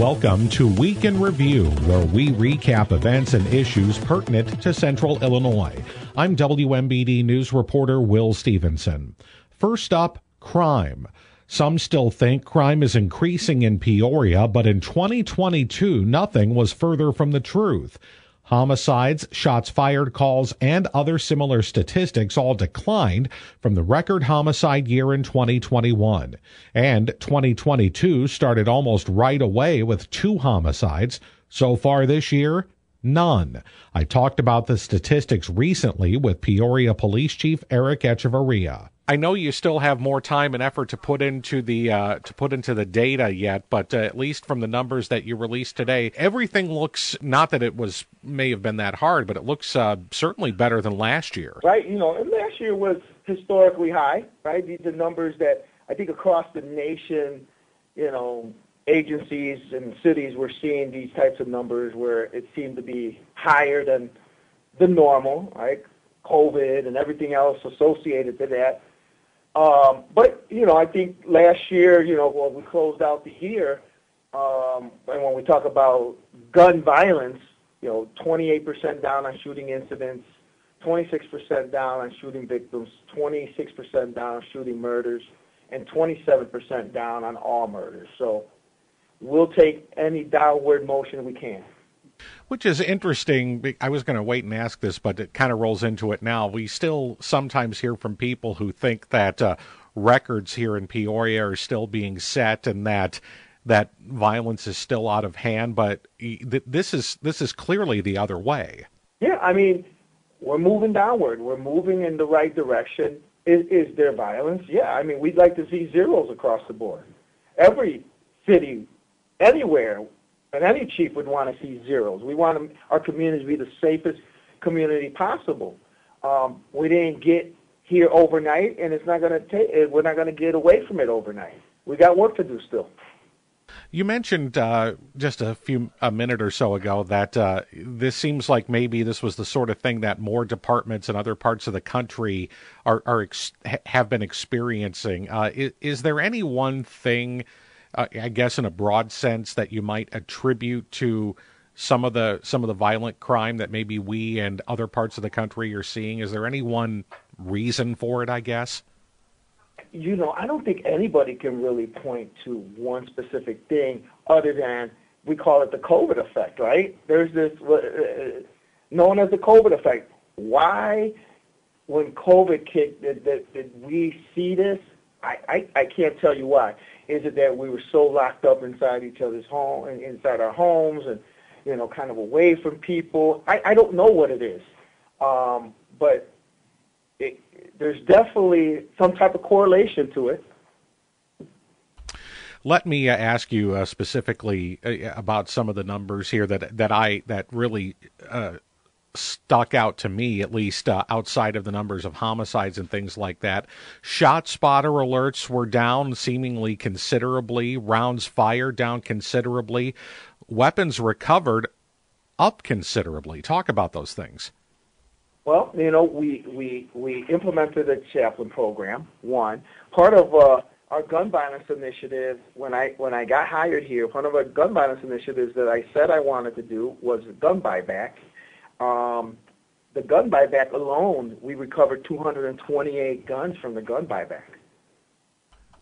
Welcome to Week in Review, where we recap events and issues pertinent to Central Illinois. I'm WMBD News reporter Will Stevenson. First up, crime. Some still think crime is increasing in Peoria, but in 2022, nothing was further from the truth. Homicides, shots fired calls, and other similar statistics all declined from the record homicide year in 2021. And 2022 started almost right away with two homicides. So far this year, None. I talked about the statistics recently with Peoria Police Chief Eric Echevarria. I know you still have more time and effort to put into the uh, to put into the data yet, but uh, at least from the numbers that you released today, everything looks not that it was may have been that hard, but it looks uh, certainly better than last year. Right. You know, last year was historically high. Right. These are numbers that I think across the nation, you know, agencies and cities were seeing these types of numbers where it seemed to be higher than the normal, right? COVID and everything else associated to that. Um, but you know, I think last year, you know, when we closed out the year, um, and when we talk about gun violence, you know, 28% down on shooting incidents, 26% down on shooting victims, 26% down on shooting murders, and 27% down on all murders. So we'll take any downward motion we can. Which is interesting. I was going to wait and ask this, but it kind of rolls into it now. We still sometimes hear from people who think that uh, records here in Peoria are still being set and that that violence is still out of hand. But this is this is clearly the other way. Yeah, I mean, we're moving downward. We're moving in the right direction. Is, is there violence? Yeah, I mean, we'd like to see zeros across the board. Every city, anywhere, and any chief would want to see zeros. We want our community to be the safest community possible. Um, we didn't get here overnight, and it's not going to take. We're not going to get away from it overnight. We got work to do still. You mentioned uh, just a few a minute or so ago that uh, this seems like maybe this was the sort of thing that more departments in other parts of the country are, are ex- have been experiencing. Uh, is, is, there any one thing uh, I guess in a broad sense that you might attribute to some of the some of the violent crime that maybe we and other parts of the country are seeing? Is there any one reason for it? I guess. You know, I don't think anybody can really point to one specific thing other than we call it the COVID effect, right? There's this uh, known as the COVID effect. Why, when COVID kicked, did, did, did we see this? I, I, I can't tell you why. Is it that we were so locked up inside each other's home and inside our homes and you know kind of away from people? I, I don't know what it is, um, but it, there's definitely some type of correlation to it. Let me uh, ask you uh, specifically uh, about some of the numbers here that that I that really uh, stuck out to me, at least uh, outside of the numbers of homicides and things like that. ShotSpotter alerts were down seemingly considerably, rounds fired down considerably, weapons recovered up considerably. Talk about those things. Well, you know, we, we, we implemented a chaplain program, one. Part of uh, our gun violence initiative, when I, when I got hired here, one of our gun violence initiatives that I said I wanted to do was gun buyback um, the gun buyback alone, we recovered 228 guns from the gun buyback.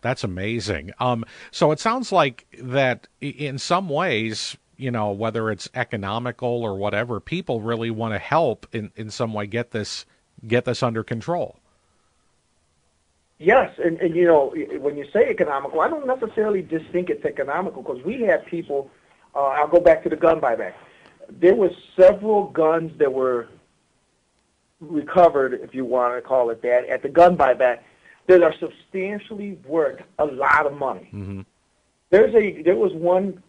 That's amazing. Um, so it sounds like that in some ways, you know, whether it's economical or whatever, people really want to help in, in some way get this get this under control. Yes, and, and you know, when you say economical, I don't necessarily just think it's economical because we have people. Uh, I'll go back to the gun buyback there were several guns that were recovered, if you want to call it that, at the gun buyback that are substantially worth a lot of money. Mm-hmm. There's a there was one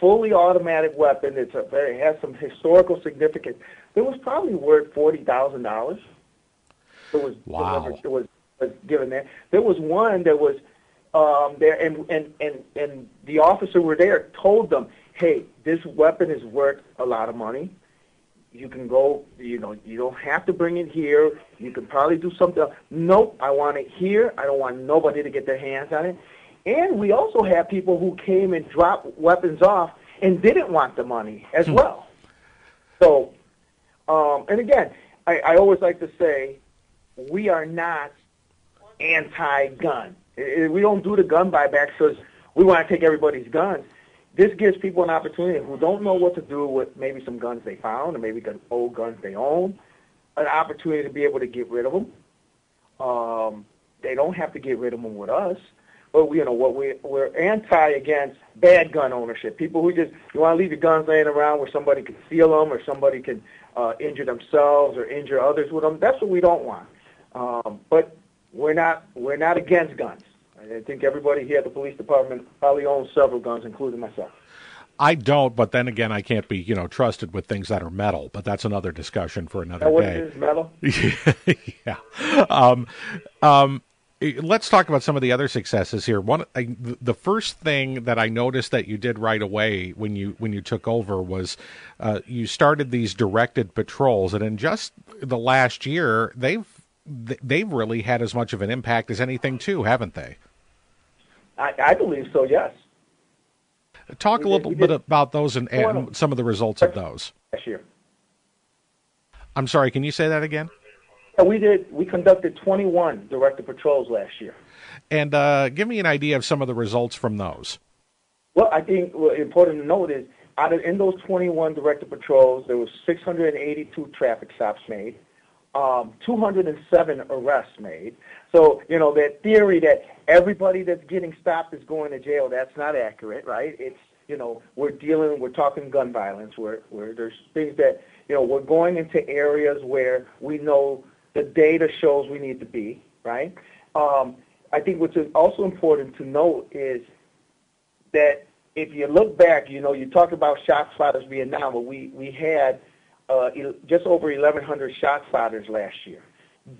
fully automatic weapon that's a, that has some historical significance. It was probably worth forty thousand dollars. It was wow. It was, was given there. There was one that was um, there, and and and and the officer were there told them hey, this weapon is worth a lot of money. You can go, you know, you don't have to bring it here. You can probably do something. Else. Nope, I want it here. I don't want nobody to get their hands on it. And we also have people who came and dropped weapons off and didn't want the money as hmm. well. So, um, and again, I, I always like to say, we are not anti-gun. We don't do the gun buybacks because we want to take everybody's guns. This gives people an opportunity who don't know what to do with maybe some guns they found or maybe old guns they own, an opportunity to be able to get rid of them. Um, they don't have to get rid of them with us. But you know what we we're anti against bad gun ownership. People who just you want to leave your guns laying around where somebody can steal them or somebody can uh, injure themselves or injure others with them. That's what we don't want. Um, but we're not we're not against guns. I think everybody here at the police department probably owns several guns, including myself. I don't, but then again, I can't be, you know, trusted with things that are metal. But that's another discussion for another that day. What is metal? yeah. Um, um, let's talk about some of the other successes here. One, I, the first thing that I noticed that you did right away when you when you took over was uh, you started these directed patrols, and in just the last year, they've they've really had as much of an impact as anything too, haven't they? I, I believe so. Yes. Talk we a little did, bit about those and, and some of the results of those. Last year. I'm sorry. Can you say that again? we did. We conducted 21 directed patrols last year. And uh, give me an idea of some of the results from those. Well, I think what important to note is out of in those 21 directed patrols, there was 682 traffic stops made, um, 207 arrests made. So you know that theory that everybody that's getting stopped is going to jail. That's not accurate, right? It's you know we're dealing, we're talking gun violence, where where there's things that you know we're going into areas where we know the data shows we need to be, right? Um, I think what's also important to note is that if you look back, you know, you talk about ShotSpotters down, but we, we had uh, just over 1,100 ShotSpotters last year.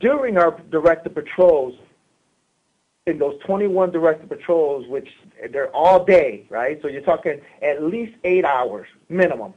During our directed patrols, in those 21 directed patrols, which they're all day, right? So you're talking at least eight hours minimum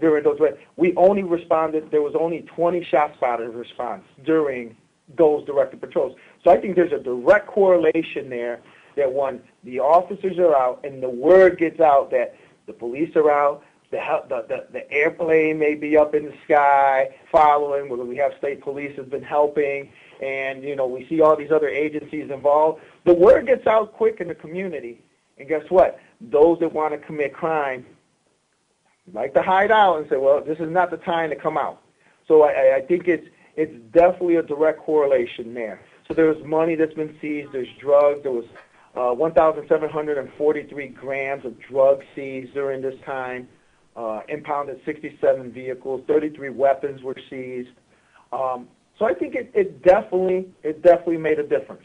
during those. We only responded. There was only 20 ShotSpotters response during those directed patrols. So I think there's a direct correlation there that when the officers are out and the word gets out that the police are out, the, the, the, the airplane may be up in the sky following, we have state police has been helping, and you know we see all these other agencies involved. The word gets out quick in the community, and guess what? Those that want to commit crime like to hide out and say, well, this is not the time to come out. So I, I think it's it's definitely a direct correlation there. So there's money that's been seized. There's drugs. There was uh, 1,743 grams of drugs seized during this time. Uh, impounded 67 vehicles. 33 weapons were seized. Um, so I think it, it definitely it definitely made a difference.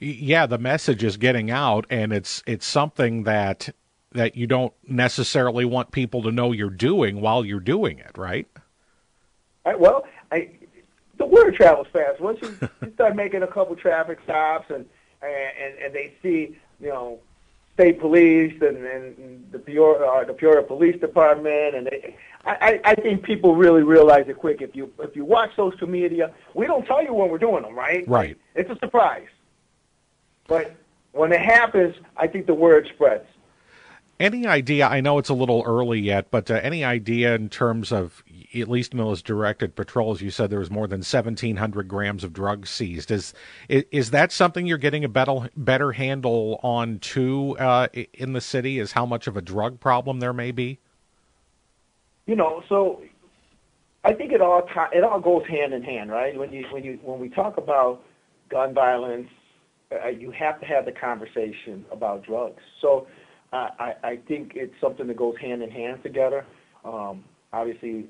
Yeah, the message is getting out, and it's it's something that that you don't necessarily want people to know you're doing while you're doing it, right? right well, I, the word travels fast. Once you, you start making a couple traffic stops and, and and they see, you know, state police and, and the Peoria, uh, the Peoria Police Department, and they, I, I think people really realize it quick. If you if you watch social media, we don't tell you when we're doing them, right? Right. It's a surprise. But when it happens, I think the word spreads. Any idea? I know it's a little early yet, but uh, any idea in terms of at least those directed patrols? You said there was more than seventeen hundred grams of drugs seized. Is, is is that something you're getting a better better handle on too uh, in the city? Is how much of a drug problem there may be? You know, so I think it all it all goes hand in hand, right? When you when you when we talk about gun violence, uh, you have to have the conversation about drugs. So I, I think it's something that goes hand in hand together. Um, obviously,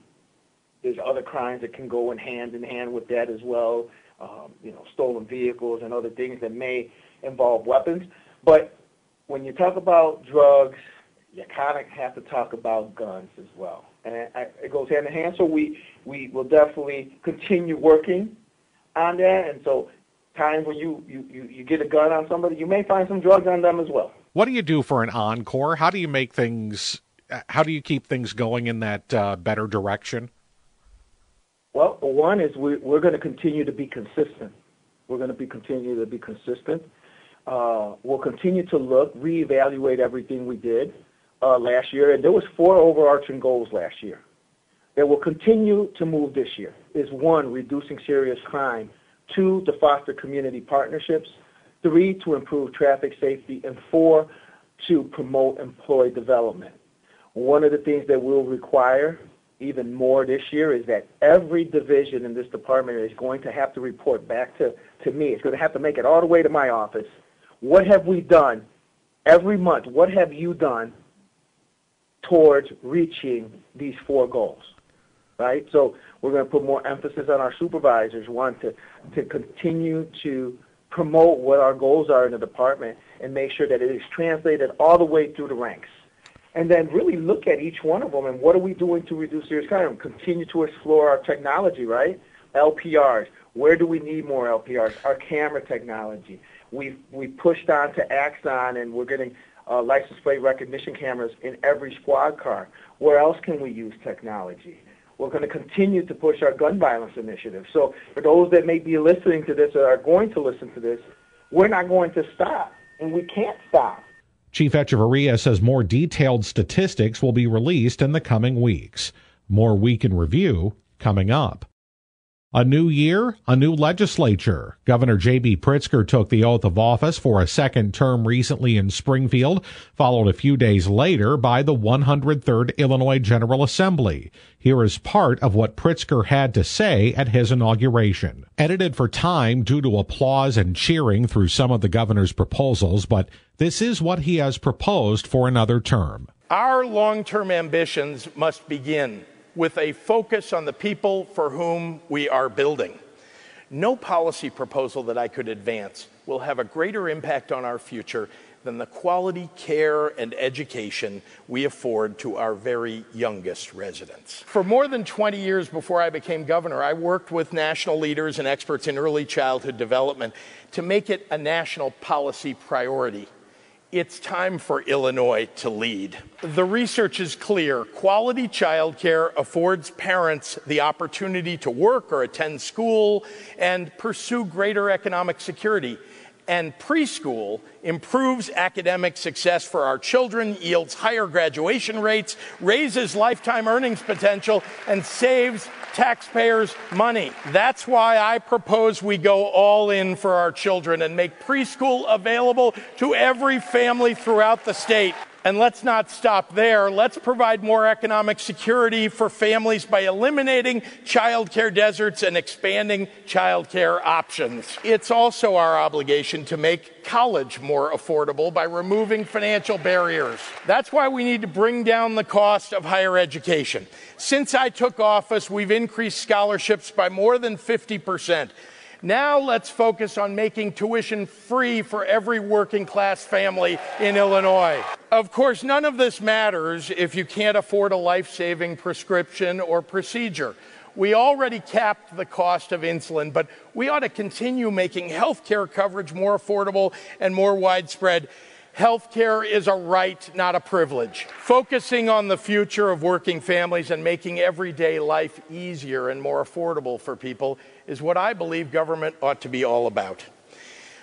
there's other crimes that can go in hand in hand with that as well. Um, you know, stolen vehicles and other things that may involve weapons. But when you talk about drugs, you kind of have to talk about guns as well, and it, it goes hand in hand. So we we will definitely continue working on that. And so, times when you you you, you get a gun on somebody, you may find some drugs on them as well. What do you do for an encore? How do you make things? How do you keep things going in that uh, better direction? Well, one is we, we're going to continue to be consistent. We're going to be continue to be consistent. Uh, we'll continue to look, reevaluate everything we did uh, last year, and there was four overarching goals last year that will continue to move this year. Is one, reducing serious crime. Two, to foster community partnerships. Three, to improve traffic safety. And four, to promote employee development. One of the things that we'll require even more this year is that every division in this department is going to have to report back to, to me. It's going to have to make it all the way to my office what have we done every month? What have you done towards reaching these four goals? Right? So we're going to put more emphasis on our supervisors, one, to, to continue to promote what our goals are in the department and make sure that it is translated all the way through the ranks. And then really look at each one of them and what are we doing to reduce serious crime? Continue to explore our technology, right? LPRs. Where do we need more LPRs? Our camera technology. We've we pushed on to Axon, and we're getting uh, license plate recognition cameras in every squad car. Where else can we use technology? We're going to continue to push our gun violence initiative. So for those that may be listening to this or are going to listen to this, we're not going to stop, and we can't stop. Chief Echevarria says more detailed statistics will be released in the coming weeks. More Week in Review coming up. A new year, a new legislature. Governor J.B. Pritzker took the oath of office for a second term recently in Springfield, followed a few days later by the 103rd Illinois General Assembly. Here is part of what Pritzker had to say at his inauguration. Edited for time due to applause and cheering through some of the governor's proposals, but this is what he has proposed for another term. Our long term ambitions must begin with a focus on the people for whom we are building. No policy proposal that I could advance will have a greater impact on our future than the quality care and education we afford to our very youngest residents. For more than 20 years before I became governor, I worked with national leaders and experts in early childhood development to make it a national policy priority it's time for Illinois to lead. The research is clear. Quality childcare affords parents the opportunity to work or attend school and pursue greater economic security. And preschool improves academic success for our children, yields higher graduation rates, raises lifetime earnings potential, and saves taxpayers money. That's why I propose we go all in for our children and make preschool available to every family throughout the state. And let's not stop there. Let's provide more economic security for families by eliminating childcare deserts and expanding childcare options. It's also our obligation to make college more affordable by removing financial barriers. That's why we need to bring down the cost of higher education. Since I took office, we've increased scholarships by more than 50 percent. Now let's focus on making tuition free for every working class family in Illinois. Of course, none of this matters if you can't afford a life saving prescription or procedure. We already capped the cost of insulin, but we ought to continue making health care coverage more affordable and more widespread. Healthcare is a right, not a privilege. Focusing on the future of working families and making everyday life easier and more affordable for people is what I believe government ought to be all about.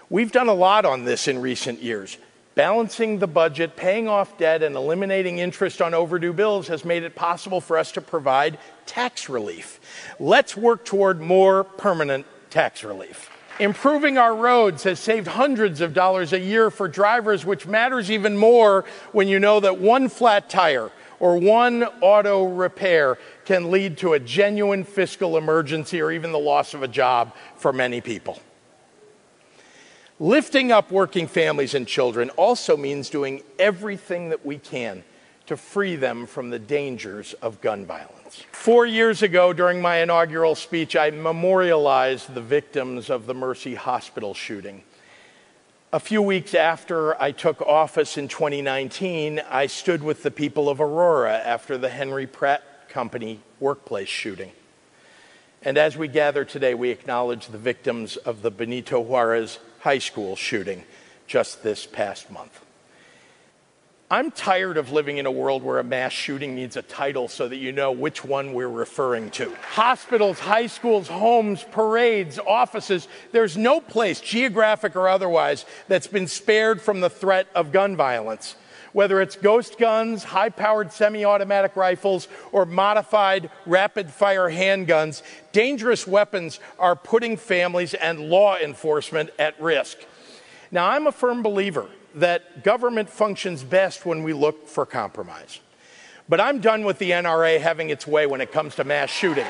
We've done a lot on this in recent years. Balancing the budget, paying off debt, and eliminating interest on overdue bills has made it possible for us to provide tax relief. Let's work toward more permanent tax relief. Improving our roads has saved hundreds of dollars a year for drivers, which matters even more when you know that one flat tire or one auto repair can lead to a genuine fiscal emergency or even the loss of a job for many people. Lifting up working families and children also means doing everything that we can to free them from the dangers of gun violence. Four years ago, during my inaugural speech, I memorialized the victims of the Mercy Hospital shooting. A few weeks after I took office in 2019, I stood with the people of Aurora after the Henry Pratt Company workplace shooting. And as we gather today, we acknowledge the victims of the Benito Juarez High School shooting just this past month. I'm tired of living in a world where a mass shooting needs a title so that you know which one we're referring to. Hospitals, high schools, homes, parades, offices, there's no place, geographic or otherwise, that's been spared from the threat of gun violence. Whether it's ghost guns, high powered semi automatic rifles, or modified rapid fire handguns, dangerous weapons are putting families and law enforcement at risk. Now, I'm a firm believer that government functions best when we look for compromise. But I'm done with the NRA having its way when it comes to mass shootings.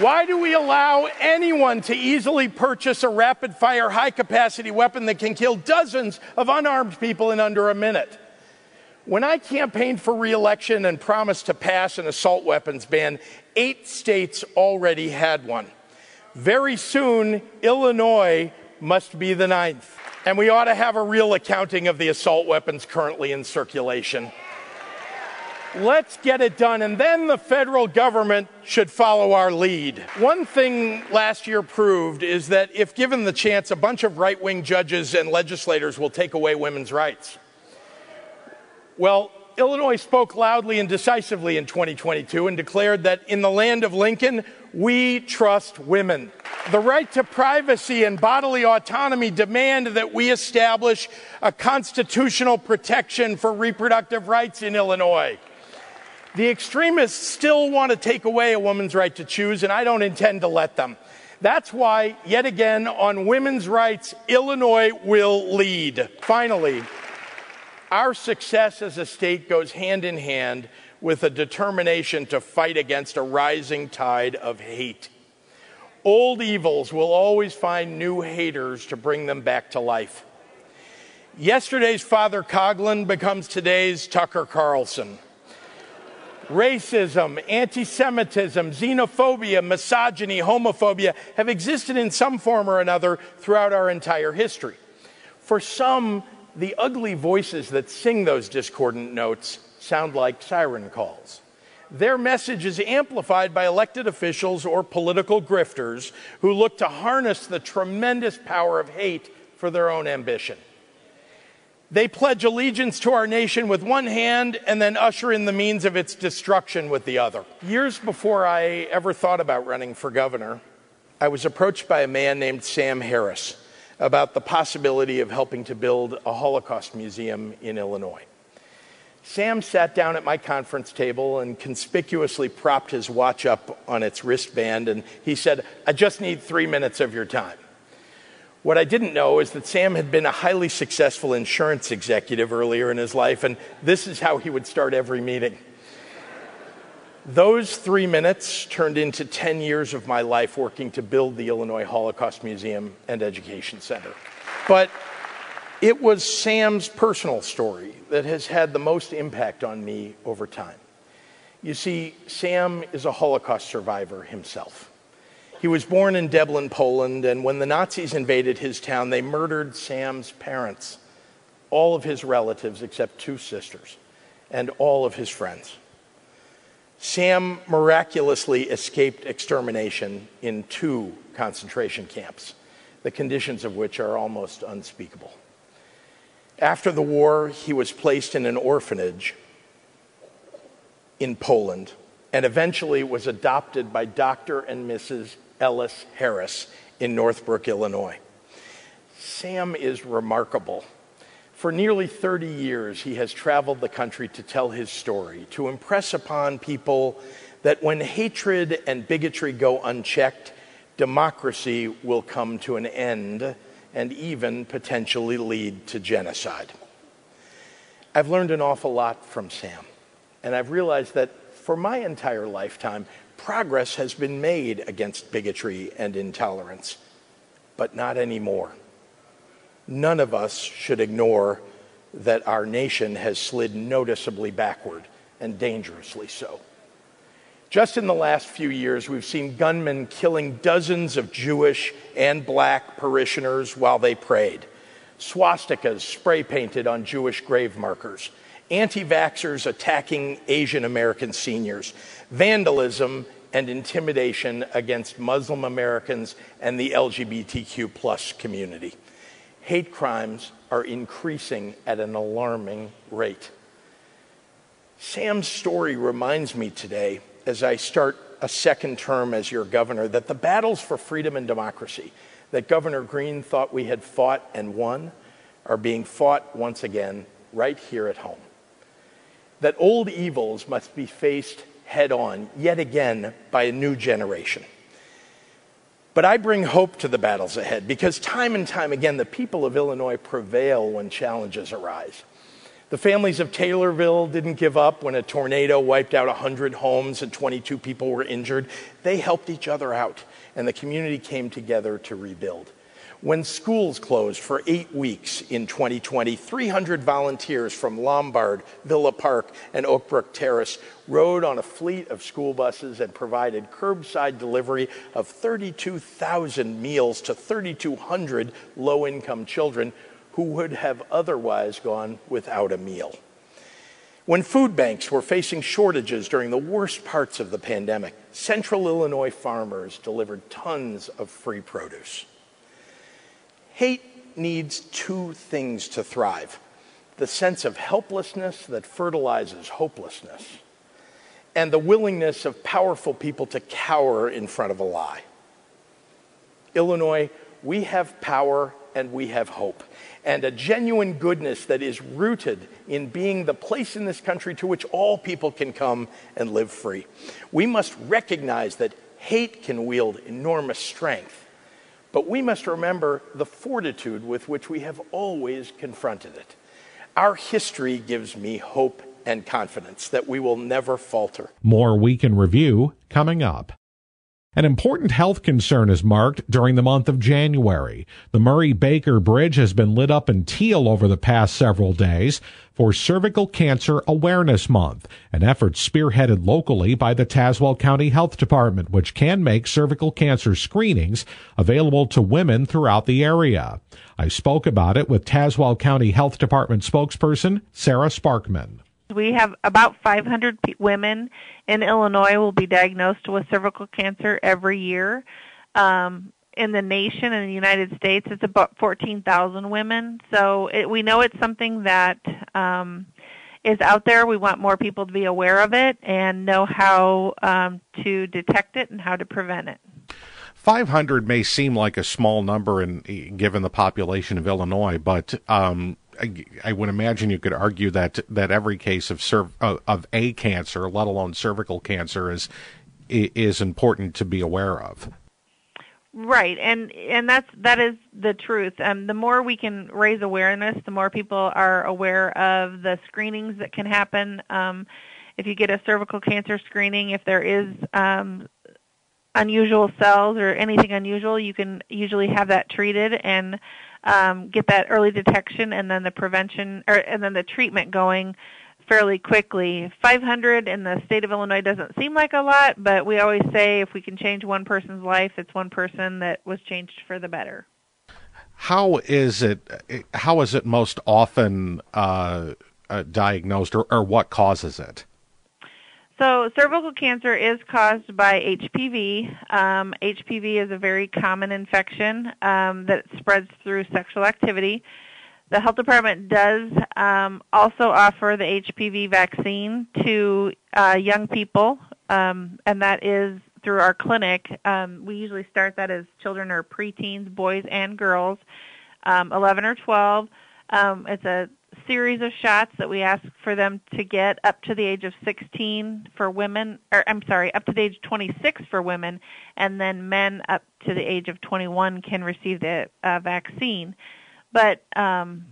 Why do we allow anyone to easily purchase a rapid fire, high capacity weapon that can kill dozens of unarmed people in under a minute? When I campaigned for reelection and promised to pass an assault weapons ban, eight states already had one. Very soon, Illinois must be the ninth. And we ought to have a real accounting of the assault weapons currently in circulation. Let's get it done, and then the federal government should follow our lead. One thing last year proved is that if given the chance, a bunch of right wing judges and legislators will take away women's rights. Well, Illinois spoke loudly and decisively in 2022 and declared that in the land of Lincoln, we trust women. The right to privacy and bodily autonomy demand that we establish a constitutional protection for reproductive rights in Illinois. The extremists still want to take away a woman's right to choose, and I don't intend to let them. That's why, yet again, on women's rights, Illinois will lead. Finally, our success as a state goes hand in hand with a determination to fight against a rising tide of hate. Old evils will always find new haters to bring them back to life. Yesterday's Father Coughlin becomes today's Tucker Carlson. Racism, anti Semitism, xenophobia, misogyny, homophobia have existed in some form or another throughout our entire history. For some, the ugly voices that sing those discordant notes sound like siren calls. Their message is amplified by elected officials or political grifters who look to harness the tremendous power of hate for their own ambition. They pledge allegiance to our nation with one hand and then usher in the means of its destruction with the other. Years before I ever thought about running for governor, I was approached by a man named Sam Harris about the possibility of helping to build a Holocaust museum in Illinois. Sam sat down at my conference table and conspicuously propped his watch up on its wristband, and he said, I just need three minutes of your time. What I didn't know is that Sam had been a highly successful insurance executive earlier in his life, and this is how he would start every meeting. Those three minutes turned into 10 years of my life working to build the Illinois Holocaust Museum and Education Center. But it was Sam's personal story that has had the most impact on me over time. You see, Sam is a Holocaust survivor himself. He was born in Deblin, Poland, and when the Nazis invaded his town, they murdered Sam's parents, all of his relatives except two sisters, and all of his friends. Sam miraculously escaped extermination in two concentration camps, the conditions of which are almost unspeakable. After the war, he was placed in an orphanage in Poland and eventually was adopted by Dr. and Mrs. Ellis Harris in Northbrook, Illinois. Sam is remarkable. For nearly 30 years, he has traveled the country to tell his story, to impress upon people that when hatred and bigotry go unchecked, democracy will come to an end and even potentially lead to genocide. I've learned an awful lot from Sam, and I've realized that for my entire lifetime, progress has been made against bigotry and intolerance, but not anymore. None of us should ignore that our nation has slid noticeably backward and dangerously so. Just in the last few years, we've seen gunmen killing dozens of Jewish and black parishioners while they prayed, swastikas spray painted on Jewish grave markers, anti vaxxers attacking Asian American seniors, vandalism and intimidation against Muslim Americans and the LGBTQ community. Hate crimes are increasing at an alarming rate. Sam's story reminds me today, as I start a second term as your governor, that the battles for freedom and democracy that Governor Green thought we had fought and won are being fought once again right here at home. That old evils must be faced head on yet again by a new generation. But I bring hope to the battles ahead because time and time again, the people of Illinois prevail when challenges arise. The families of Taylorville didn't give up when a tornado wiped out 100 homes and 22 people were injured. They helped each other out, and the community came together to rebuild. When schools closed for eight weeks in 2020, 300 volunteers from Lombard, Villa Park, and Oakbrook Terrace rode on a fleet of school buses and provided curbside delivery of 32,000 meals to 3,200 low income children who would have otherwise gone without a meal. When food banks were facing shortages during the worst parts of the pandemic, central Illinois farmers delivered tons of free produce. Hate needs two things to thrive the sense of helplessness that fertilizes hopelessness, and the willingness of powerful people to cower in front of a lie. Illinois, we have power and we have hope and a genuine goodness that is rooted in being the place in this country to which all people can come and live free. We must recognize that hate can wield enormous strength, but we must remember the fortitude with which we have always confronted it. Our history gives me hope and confidence that we will never falter. More Week in Review coming up. An important health concern is marked during the month of January. The Murray Baker Bridge has been lit up in teal over the past several days for Cervical Cancer Awareness Month, an effort spearheaded locally by the Tazewell County Health Department, which can make cervical cancer screenings available to women throughout the area. I spoke about it with Tazewell County Health Department spokesperson Sarah Sparkman. We have about 500 women in Illinois will be diagnosed with cervical cancer every year. Um, in the nation in the United States, it's about 14,000 women. So it, we know it's something that um, is out there. We want more people to be aware of it and know how um, to detect it and how to prevent it. 500 may seem like a small number in given the population of Illinois, but um, I, I, would imagine you could argue that that every case of cerv- of a cancer, let alone cervical cancer, is is important to be aware of. Right, and and that's that is the truth. Um, the more we can raise awareness, the more people are aware of the screenings that can happen. Um, if you get a cervical cancer screening, if there is um, unusual cells or anything unusual, you can usually have that treated and um, get that early detection and then the prevention or and then the treatment going fairly quickly. 500 in the state of Illinois doesn't seem like a lot, but we always say if we can change one person's life, it's one person that was changed for the better. How is it? How is it most often uh, uh, diagnosed, or, or what causes it? So cervical cancer is caused by HPV. Um, HPV is a very common infection um, that spreads through sexual activity. The health department does um, also offer the HPV vaccine to uh, young people, um, and that is through our clinic. Um, we usually start that as children or preteens, boys and girls, um, 11 or 12. it's a series of shots that we ask for them to get up to the age of 16 for women, or I'm sorry, up to the age 26 for women, and then men up to the age of 21 can receive the uh, vaccine. But um,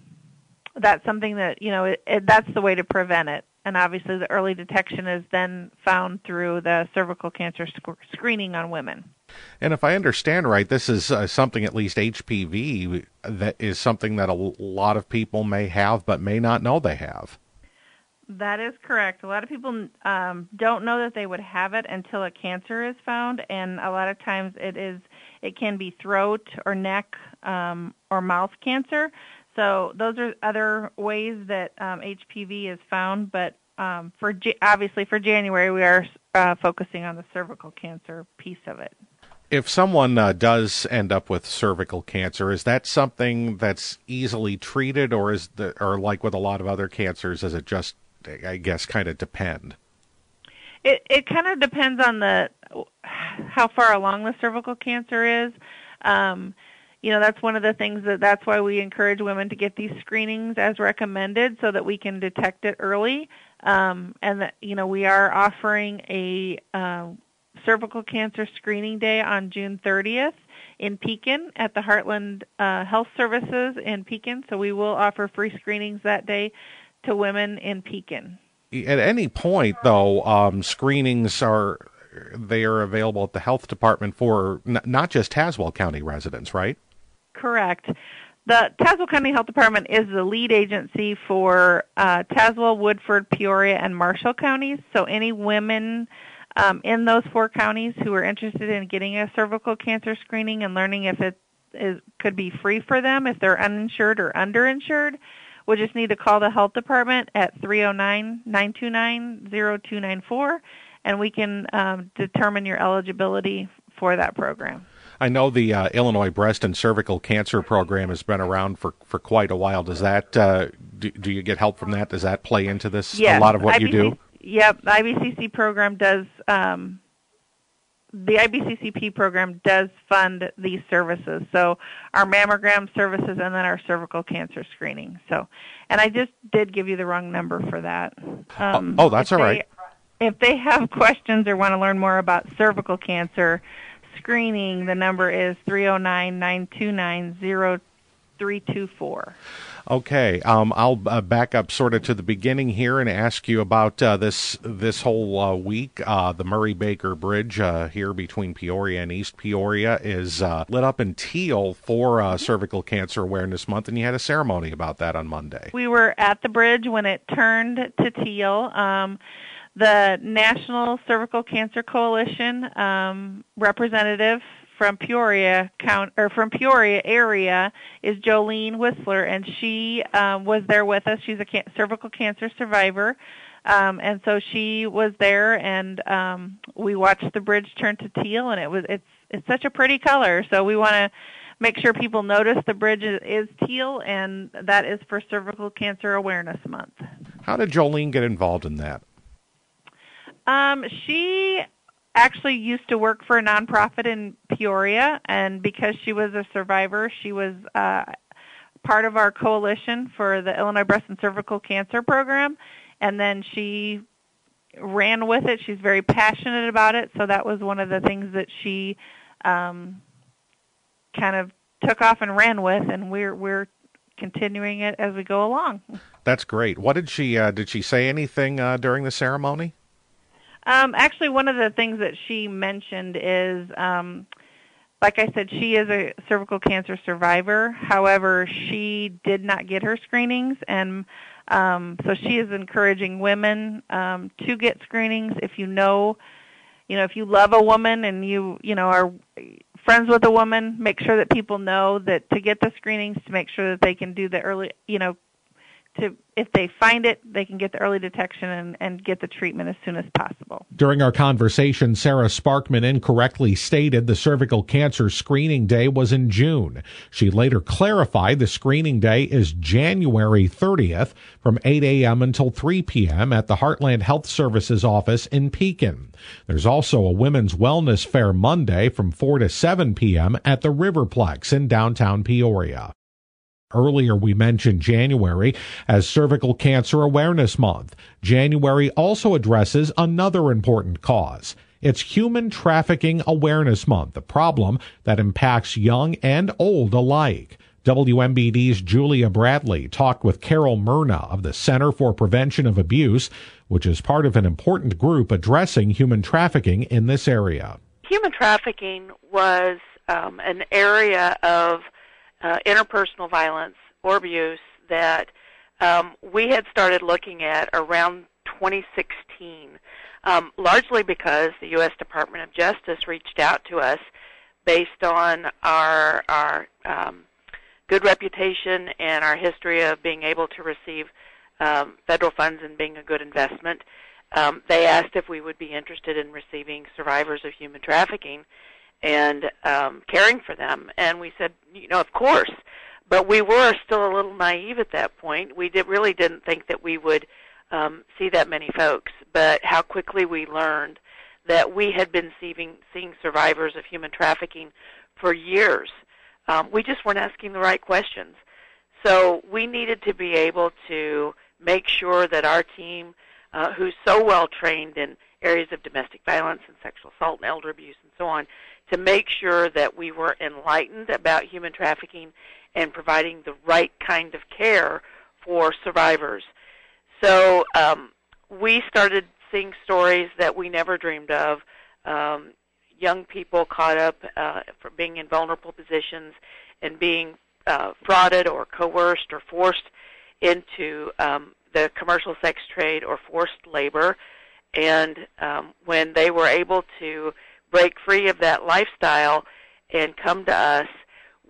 that's something that you know it, it, that's the way to prevent it. And obviously, the early detection is then found through the cervical cancer sc- screening on women. And if I understand right, this is uh, something, at least HPV, that is something that a lot of people may have but may not know they have. That is correct. A lot of people um, don't know that they would have it until a cancer is found, and a lot of times it is it can be throat or neck um, or mouth cancer. So those are other ways that um, HPV is found. But um, for obviously for January, we are uh, focusing on the cervical cancer piece of it if someone uh, does end up with cervical cancer, is that something that's easily treated, or is the, or like with a lot of other cancers, is it just I guess, kind of depend? It it kind of depends on the how far along the cervical cancer is. Um, you know, that's one of the things that that's why we encourage women to get these screenings as recommended, so that we can detect it early. Um, and that you know, we are offering a uh, cervical cancer screening day on June 30th in Pekin at the Heartland uh, Health Services in Pekin. So we will offer free screenings that day to women in Pekin. At any point, though, um, screenings are they are available at the health department for n- not just Tazewell County residents, right? Correct. The Tazewell County Health Department is the lead agency for uh, Tazewell, Woodford, Peoria, and Marshall counties. So any women um, in those four counties who are interested in getting a cervical cancer screening and learning if it is, could be free for them if they're uninsured or underinsured, we just need to call the health department at 309-929-0294 and we can um, determine your eligibility for that program. I know the uh, Illinois Breast and Cervical Cancer Program has been around for, for quite a while. Does that uh, do, do you get help from that? Does that play into this? Yes. A lot of what IBC, you do. Yep, the IBCC program does. Um, the IBCCP program does fund these services. So our mammogram services and then our cervical cancer screening. So, and I just did give you the wrong number for that. Um, oh, oh, that's all right. They, if they have questions or want to learn more about cervical cancer screening, the number is 309 929 0324. Okay, um, I'll uh, back up sort of to the beginning here and ask you about uh, this this whole uh, week. Uh, the Murray Baker Bridge uh, here between Peoria and East Peoria is uh, lit up in teal for Cervical Cancer Awareness Month, and you had a ceremony about that on Monday. We were at the bridge when it turned to teal. Um, the National Cervical Cancer Coalition um, representative from Peoria count or from Peoria area is Jolene Whistler, and she um, was there with us. She's a can- cervical cancer survivor, um, and so she was there, and um, we watched the bridge turn to teal, and it was it's it's such a pretty color. So we want to make sure people notice the bridge is, is teal, and that is for Cervical Cancer Awareness Month. How did Jolene get involved in that? Um, she actually used to work for a nonprofit in Peoria, and because she was a survivor, she was uh, part of our coalition for the Illinois Breast and Cervical Cancer Program, and then she ran with it. She's very passionate about it, so that was one of the things that she um, kind of took off and ran with, and we're we're continuing it as we go along. That's great. What did she uh, did she say anything uh, during the ceremony? Um, actually, one of the things that she mentioned is, um, like I said, she is a cervical cancer survivor. However, she did not get her screenings, and um, so she is encouraging women um, to get screenings. If you know, you know, if you love a woman and you, you know, are friends with a woman, make sure that people know that to get the screenings to make sure that they can do the early, you know, to if they find it, they can get the early detection and, and get the treatment as soon as possible. During our conversation, Sarah Sparkman incorrectly stated the cervical cancer screening day was in June. She later clarified the screening day is January 30th from 8 a.m. until 3 p.m. at the Heartland Health Services office in Pekin. There's also a women's wellness fair Monday from 4 to 7 p.m. at the Riverplex in downtown Peoria. Earlier, we mentioned January as Cervical Cancer Awareness Month. January also addresses another important cause. It's Human Trafficking Awareness Month, a problem that impacts young and old alike. WMBD's Julia Bradley talked with Carol Merna of the Center for Prevention of Abuse, which is part of an important group addressing human trafficking in this area. Human trafficking was um, an area of uh, interpersonal violence or abuse that um, we had started looking at around 2016, um, largely because the U.S. Department of Justice reached out to us based on our our um, good reputation and our history of being able to receive um, federal funds and being a good investment. Um, they asked if we would be interested in receiving survivors of human trafficking and um, caring for them. And we said, you know, of course. But we were still a little naive at that point. We did, really didn't think that we would um, see that many folks, but how quickly we learned that we had been seeing, seeing survivors of human trafficking for years. Um, we just weren't asking the right questions. So we needed to be able to make sure that our team, uh, who's so well trained in areas of domestic violence and sexual assault and elder abuse and so on, to make sure that we were enlightened about human trafficking and providing the right kind of care for survivors. So um, we started seeing stories that we never dreamed of. Um, young people caught up uh, for being in vulnerable positions and being uh, frauded or coerced or forced into um, the commercial sex trade or forced labor. And um, when they were able to break free of that lifestyle and come to us,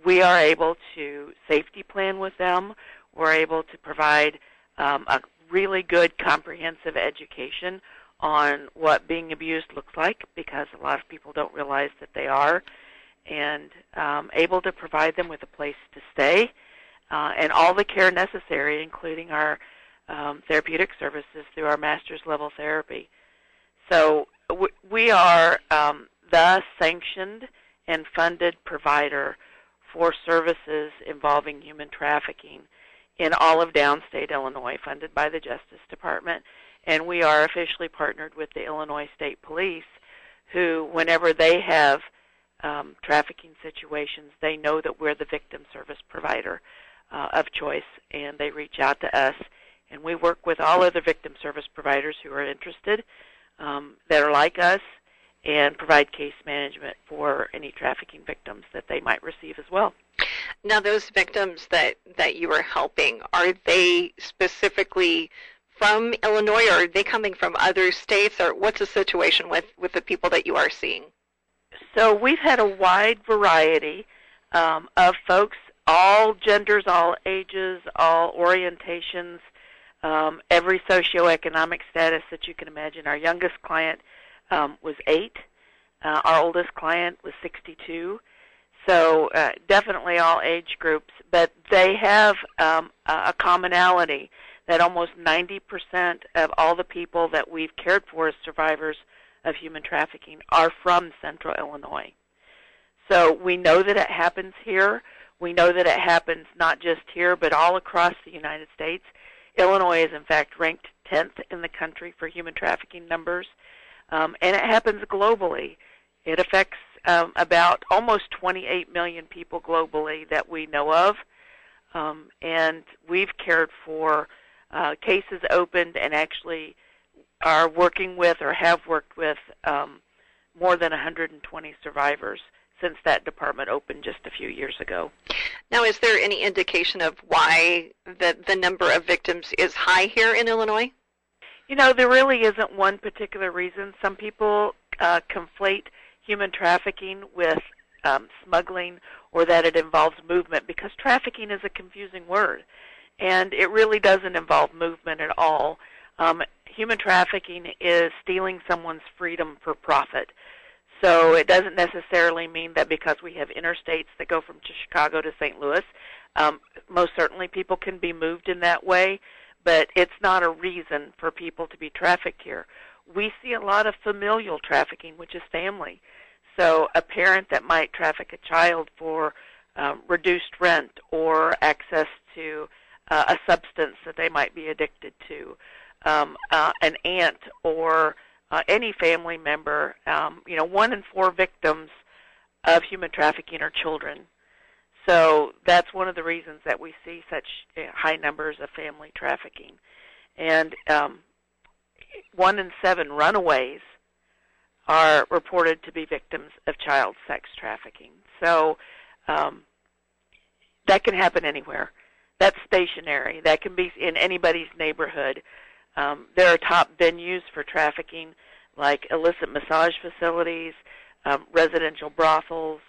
we are able to safety plan with them. We're able to provide um, a really good comprehensive education on what being abused looks like because a lot of people don't realize that they are, and um, able to provide them with a place to stay uh, and all the care necessary, including our um, therapeutic services through our master's level therapy. So we are um, the sanctioned and funded provider for services involving human trafficking in all of downstate Illinois, funded by the Justice Department. And we are officially partnered with the Illinois State Police, who, whenever they have um, trafficking situations, they know that we're the victim service provider uh, of choice, and they reach out to us. And we work with all other victim service providers who are interested um, that are like us and provide case management for any trafficking victims that they might receive as well. Now, those victims that, that you are helping, are they specifically from Illinois or are they coming from other states or what's the situation with, with the people that you are seeing? So we've had a wide variety um, of folks, all genders, all ages, all orientations, um, every socioeconomic status that you can imagine. Our youngest client um, was eight. Uh, our oldest client was 62. So uh, definitely all age groups, but they have um, a commonality that almost 90% of all the people that we've cared for as survivors of human trafficking are from Central Illinois. So we know that it happens here. We know that it happens not just here, but all across the United States. Illinois is, in fact, ranked 10th in the country for human trafficking numbers, um, and it happens globally. It affects um, about almost 28 million people globally that we know of, um, and we've cared for uh, cases opened and actually are working with or have worked with um, more than 120 survivors since that department opened just a few years ago. Now, is there any indication of why the, the number of victims is high here in Illinois? You know, there really isn't one particular reason. Some people uh, conflate human trafficking with um, smuggling or that it involves movement because trafficking is a confusing word and it really doesn't involve movement at all. Um, human trafficking is stealing someone's freedom for profit. So it doesn't necessarily mean that because we have interstates that go from Chicago to St. Louis, um, most certainly people can be moved in that way, but it's not a reason for people to be trafficked here. We see a lot of familial trafficking, which is family. So a parent that might traffic a child for um, reduced rent or access to uh, a substance that they might be addicted to, um, uh, an aunt or uh, any family member. Um, you know, one in four victims of human trafficking are children. So that's one of the reasons that we see such uh, high numbers of family trafficking. And um, one in seven runaways are reported to be victims of child sex trafficking. So um, that can happen anywhere. That's stationary. That can be in anybody's neighborhood. Um, there are top venues for trafficking, like illicit massage facilities, um, residential brothels,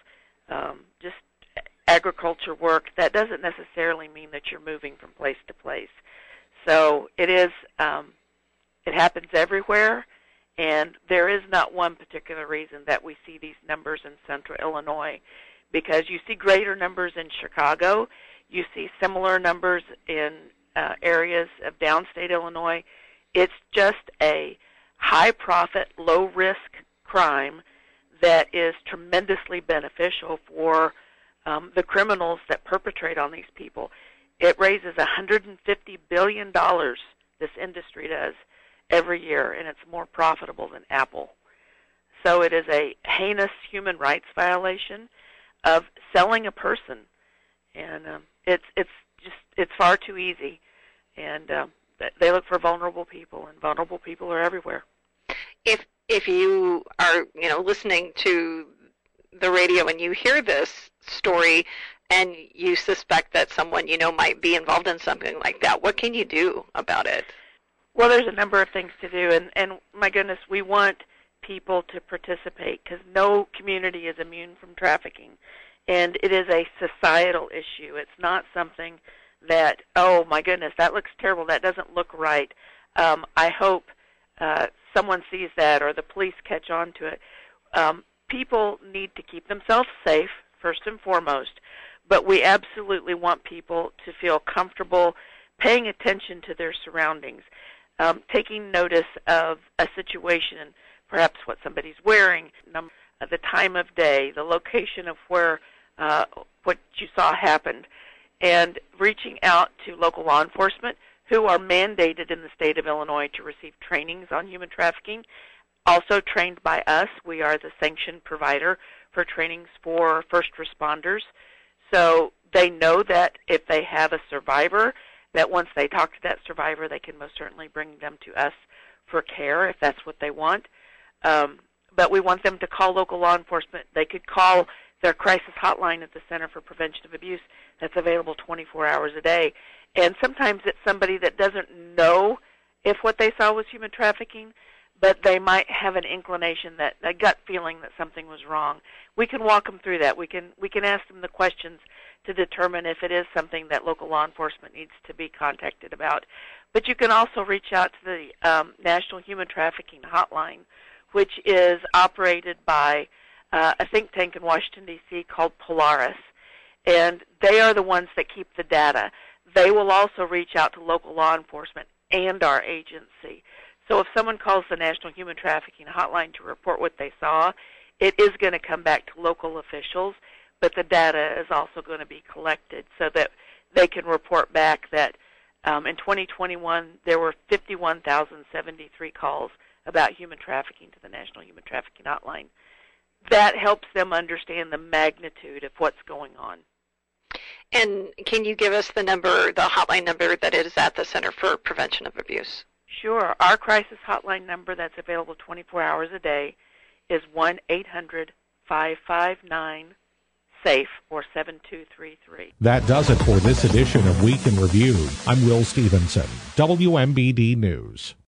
um, just agriculture work. That doesn't necessarily mean that you're moving from place to place. So it is. Um, it happens everywhere and there is not one particular reason that we see these numbers in central Illinois because you see greater numbers in Chicago, you see similar numbers in uh, areas of downstate Illinois, It's just a high profit, low risk crime that is tremendously beneficial for um, the criminals that perpetrate on these people. It raises 150 billion dollars. This industry does every year, and it's more profitable than Apple. So it is a heinous human rights violation of selling a person, and um, it's it's just it's far too easy, and um, they look for vulnerable people, and vulnerable people are everywhere. If if you are you know listening to the radio and you hear this story and you suspect that someone you know might be involved in something like that, what can you do about it? Well, there's a number of things to do, and and my goodness, we want people to participate because no community is immune from trafficking, and it is a societal issue. It's not something that oh my goodness that looks terrible that doesn't look right. Um, I hope uh, someone sees that or the police catch on to it. Um, people need to keep themselves safe first and foremost, but we absolutely want people to feel comfortable paying attention to their surroundings, um, taking notice of a situation, perhaps what somebody's wearing, the time of day, the location of where uh, what you saw happened, and reaching out to local law enforcement who are mandated in the state of Illinois to receive trainings on human trafficking. Also trained by us, we are the sanctioned provider for trainings for first responders. So they know that if they have a survivor, that once they talk to that survivor, they can most certainly bring them to us for care if that's what they want. Um, but we want them to call local law enforcement. They could call their crisis hotline at the Center for Prevention of Abuse that's available 24 hours a day. And sometimes it's somebody that doesn't know if what they saw was human trafficking, but they might have an inclination that a gut feeling that something was wrong. We can walk them through that. We can we can ask them the questions to determine if it is something that local law enforcement needs to be contacted about. But you can also reach out to the um, National Human Trafficking Hotline, which is operated by uh, a think tank in Washington D.C. called Polaris, and they are the ones that keep the data. They will also reach out to local law enforcement and our agency so if someone calls the National Human Trafficking Hotline to report what they saw, it is going to come back to local officials, but the data is also going to be collected so that they can report back that um, in 2021 there were 51,073 calls about human trafficking to the National Human Trafficking Hotline. That helps them understand the magnitude of what's going on. And can you give us the number, the hotline number that is at the Center for Prevention of Abuse? Sure. Our crisis hotline number that's available 24 hours a day is 1 800 559 SAFE or 7233. That does it for this edition of Week in Review. I'm Will Stevenson, WMBD News.